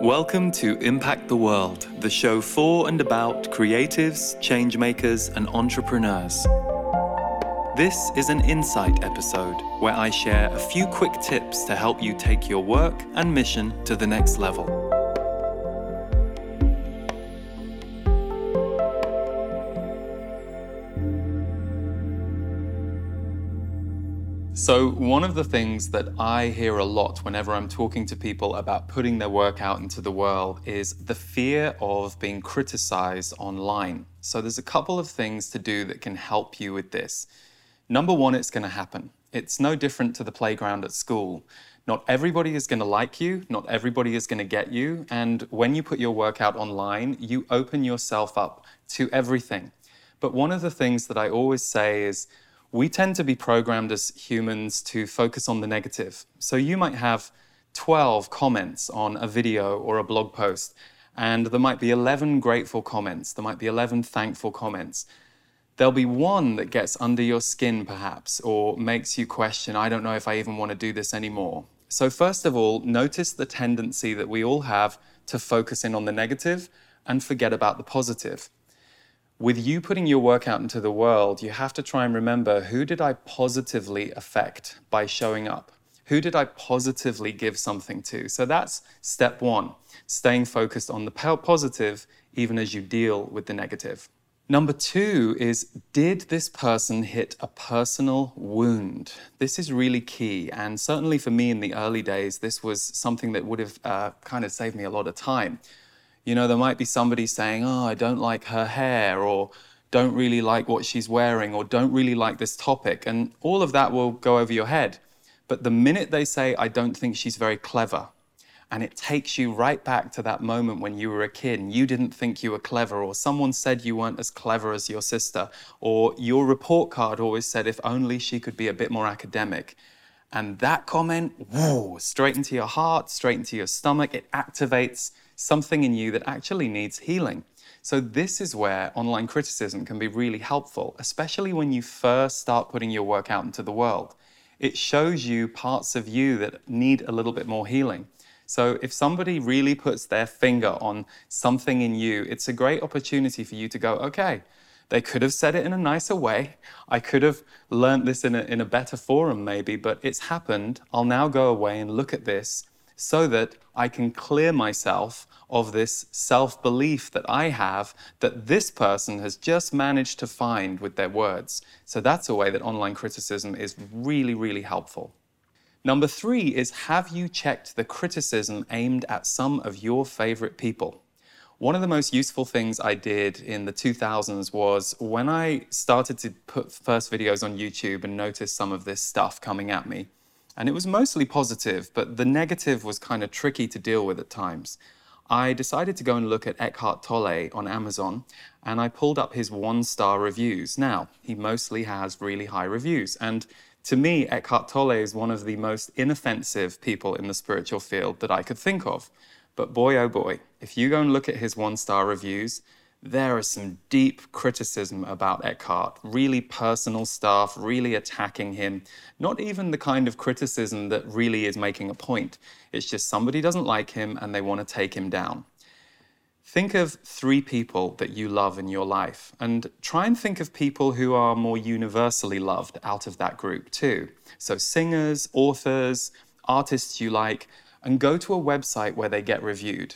Welcome to Impact the World, the show for and about creatives, changemakers, and entrepreneurs. This is an insight episode where I share a few quick tips to help you take your work and mission to the next level. So, one of the things that I hear a lot whenever I'm talking to people about putting their work out into the world is the fear of being criticized online. So, there's a couple of things to do that can help you with this. Number one, it's going to happen. It's no different to the playground at school. Not everybody is going to like you, not everybody is going to get you. And when you put your work out online, you open yourself up to everything. But one of the things that I always say is, we tend to be programmed as humans to focus on the negative. So you might have 12 comments on a video or a blog post, and there might be 11 grateful comments, there might be 11 thankful comments. There'll be one that gets under your skin, perhaps, or makes you question, I don't know if I even want to do this anymore. So, first of all, notice the tendency that we all have to focus in on the negative and forget about the positive with you putting your work out into the world, you have to try and remember who did I positively affect by showing up? Who did I positively give something to? So that's step one, staying focused on the positive even as you deal with the negative. Number two is Did this person hit a personal wound? This is really key. And certainly for me in the early days, this was something that would have uh, kind of saved me a lot of time. You know, there might be somebody saying, Oh, I don't like her hair, or don't really like what she's wearing, or don't really like this topic. And all of that will go over your head. But the minute they say, I don't think she's very clever, and it takes you right back to that moment when you were a kid and you didn't think you were clever, or someone said you weren't as clever as your sister, or your report card always said, if only she could be a bit more academic. And that comment, whoa, straight into your heart, straight into your stomach, it activates something in you that actually needs healing. So, this is where online criticism can be really helpful, especially when you first start putting your work out into the world. It shows you parts of you that need a little bit more healing. So, if somebody really puts their finger on something in you, it's a great opportunity for you to go, okay, they could have said it in a nicer way. I could have learned this in a, in a better forum, maybe, but it's happened. I'll now go away and look at this so that I can clear myself of this self belief that I have that this person has just managed to find with their words. So that's a way that online criticism is really, really helpful. Number three is have you checked the criticism aimed at some of your favorite people? One of the most useful things I did in the 2000s was when I started to put first videos on YouTube and noticed some of this stuff coming at me. And it was mostly positive, but the negative was kind of tricky to deal with at times. I decided to go and look at Eckhart Tolle on Amazon, and I pulled up his one star reviews. Now, he mostly has really high reviews. And to me, Eckhart Tolle is one of the most inoffensive people in the spiritual field that I could think of. But boy, oh boy, if you go and look at his one star reviews, there is some deep criticism about Eckhart, really personal stuff, really attacking him. Not even the kind of criticism that really is making a point. It's just somebody doesn't like him and they want to take him down. Think of three people that you love in your life and try and think of people who are more universally loved out of that group too. So, singers, authors, artists you like, and go to a website where they get reviewed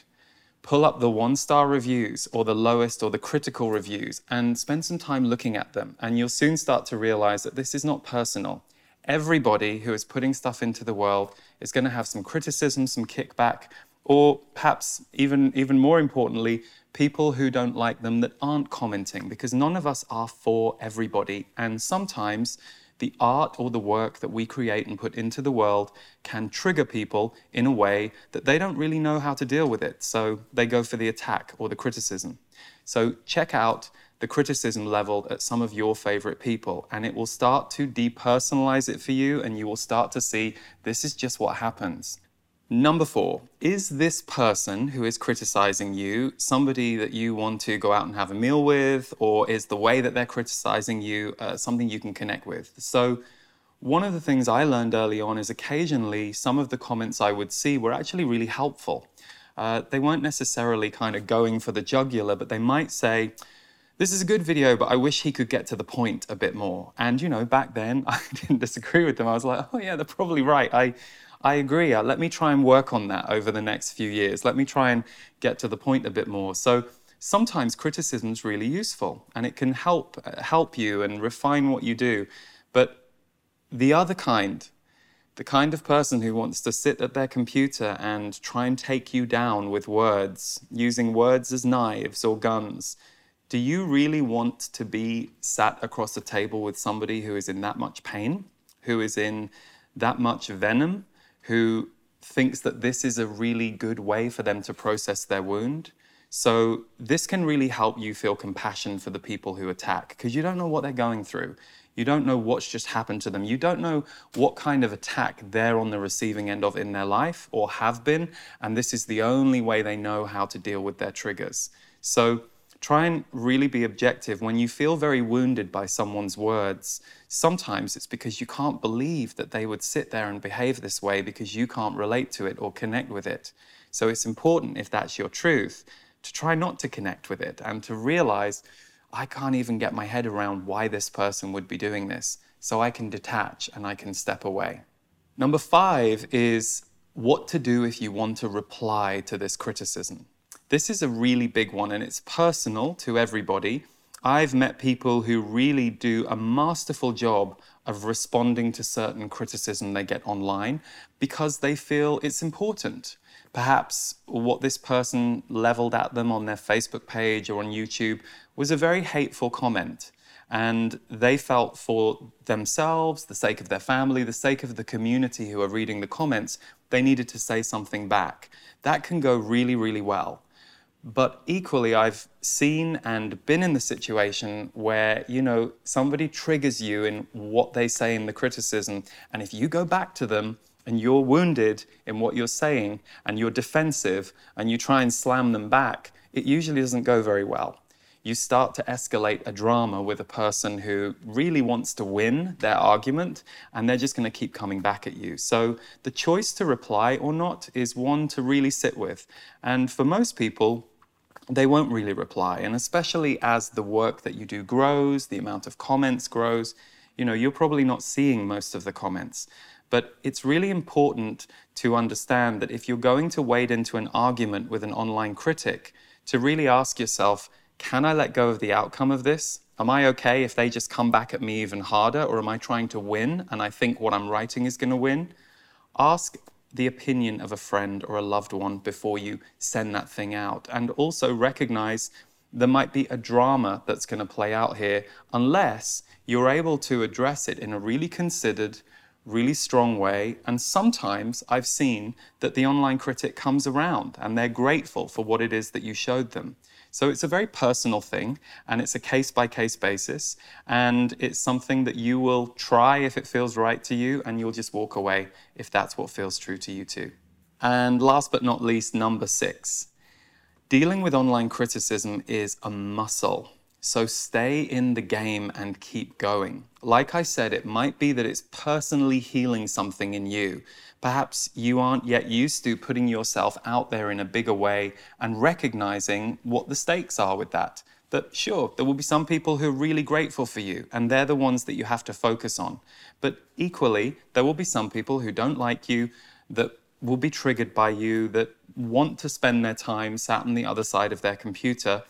pull up the one star reviews or the lowest or the critical reviews and spend some time looking at them. And you'll soon start to realize that this is not personal. Everybody who is putting stuff into the world is going to have some criticism, some kickback, or perhaps even, even more importantly, people who don't like them that aren't commenting, because none of us are for everybody. And sometimes the art or the work that we create and put into the world can trigger people in a way that they don't really know how to deal with it. So they go for the attack or the criticism. So check out the criticism leveled at some of your favorite people, and it will start to depersonalize it for you, and you will start to see this is just what happens. Number four, is this person who is criticizing you somebody that you want to go out and have a meal with, or is the way that they're criticizing you uh, something you can connect with? So, one of the things I learned early on is occasionally some of the comments I would see were actually really helpful. uh, they weren't necessarily kind of going for the jugular, but they might say, this is a good video, but I wish he could get to the point a bit more. And, you know, back then, I didn't disagree with them. I was like, oh, yeah, they're probably right. I, I agree. Uh, let me try and work on that over the next few years. Let me try and get to the point a bit more. So sometimes criticism is really useful and it can help, uh, help you and refine what you do. But the other kind, the kind of person who wants to sit at their computer and try and take you down with words, using words as knives or guns, do you really want to be sat across a table with somebody who is in that much pain, who is in that much venom, who thinks that this is a really good way for them to process their wound? So, this can really help you feel compassion for the people who attack because you don't know what they're going through. You don't know what's just happened to them. You don't know what kind of attack they're on the receiving end of in their life or have been. And this is the only way they know how to deal with their triggers. So, try and really be objective. When you feel very wounded by someone's words, sometimes it's because you can't believe that they would sit there and behave this way because you can't relate to it or connect with it. So it's important, if that's your truth, to try not to connect with it and to realize I can't even get my head around why this person would be doing this. So I can detach and I can step away. Number five is what to do if you want to reply to this criticism. This is a really big one and it's personal to everybody. I've met people who really do a masterful job of responding to certain criticism they get online because they feel it's important. Perhaps what this person leveled at them on their Facebook page or on YouTube was a very hateful comment. And they felt for themselves, the sake of their family, the sake of the community who are reading the comments, they needed to say something back. That can go really, really well. But equally, I've seen and been in the situation where, you know, somebody triggers you in what they say in the criticism. And if you go back to them and you're wounded in what you're saying and you're defensive and you try and slam them back, it usually doesn't go very well. You start to escalate a drama with a person who really wants to win their argument and they're just going to keep coming back at you. So the choice to reply or not is one to really sit with. And for most people, they won't really reply. And especially as the work that you do grows, the amount of comments grows, you know, you're probably not seeing most of the comments. But it's really important to understand that if you're going to wade into an argument with an online critic, to really ask yourself, can I let go of the outcome of this? Am I okay if they just come back at me even harder, or am I trying to win and I think what I'm writing is going to win? Ask the opinion of a friend or a loved one before you send that thing out. And also recognize there might be a drama that's going to play out here unless you're able to address it in a really considered, really strong way. And sometimes I've seen that the online critic comes around and they're grateful for what it is that you showed them. So it's a very personal thing and it's a case by case basis. And it's something that you will try if it feels right to you and you'll just walk away if that's what feels true to you too. And last but not least, number six. Dealing with online criticism is a muscle. So stay in the game and keep going. Like I said, it might be that it's personally healing something in you. Perhaps you aren't yet used to putting yourself out there in a bigger way and recognizing what the stakes are with that. That sure, there will be some people who are really grateful for you, and they're the ones that you have to focus on. But equally, there will be some people who don't like you, that will be triggered by you, that want to spend their time sat on the other side of their computer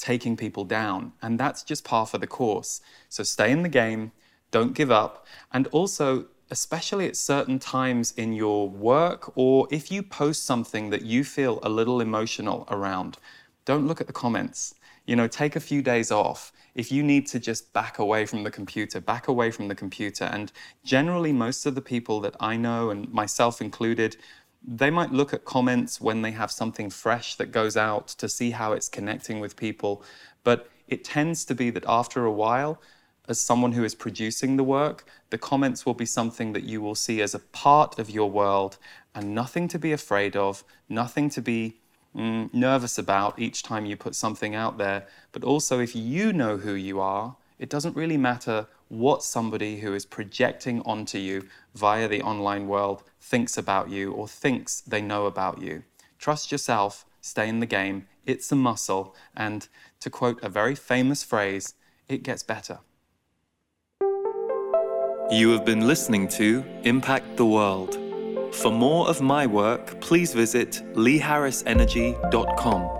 taking people down. And that's just par for the course. So stay in the game, don't give up. And also, especially at certain times in your work, or if you post something that you feel a little emotional around, don't look at the comments. You know, take a few days off. If you need to just back away from the computer, back away from the computer. And generally, most of the people that I know, and myself included, they might look at comments when they have something fresh that goes out to see how it's connecting with people. But it tends to be that after a while, as someone who is producing the work, the comments will be something that you will see as a part of your world and nothing to be afraid of, nothing to be mm, nervous about each time you put something out there. But also, if you know who you are, it doesn't really matter what somebody who is projecting onto you via the online world thinks about you or thinks they know about you. Trust yourself, stay in the game. It's a muscle. And to quote a very famous phrase, it gets better. You have been listening to Impact the World. For more of my work, please visit leeharrisenergy.com.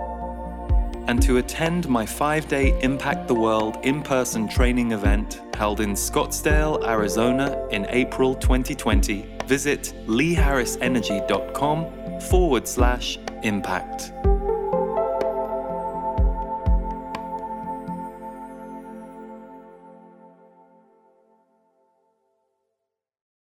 And to attend my five day Impact the World in person training event held in Scottsdale, Arizona in April 2020, visit leeharrisenergy.com forward slash impact.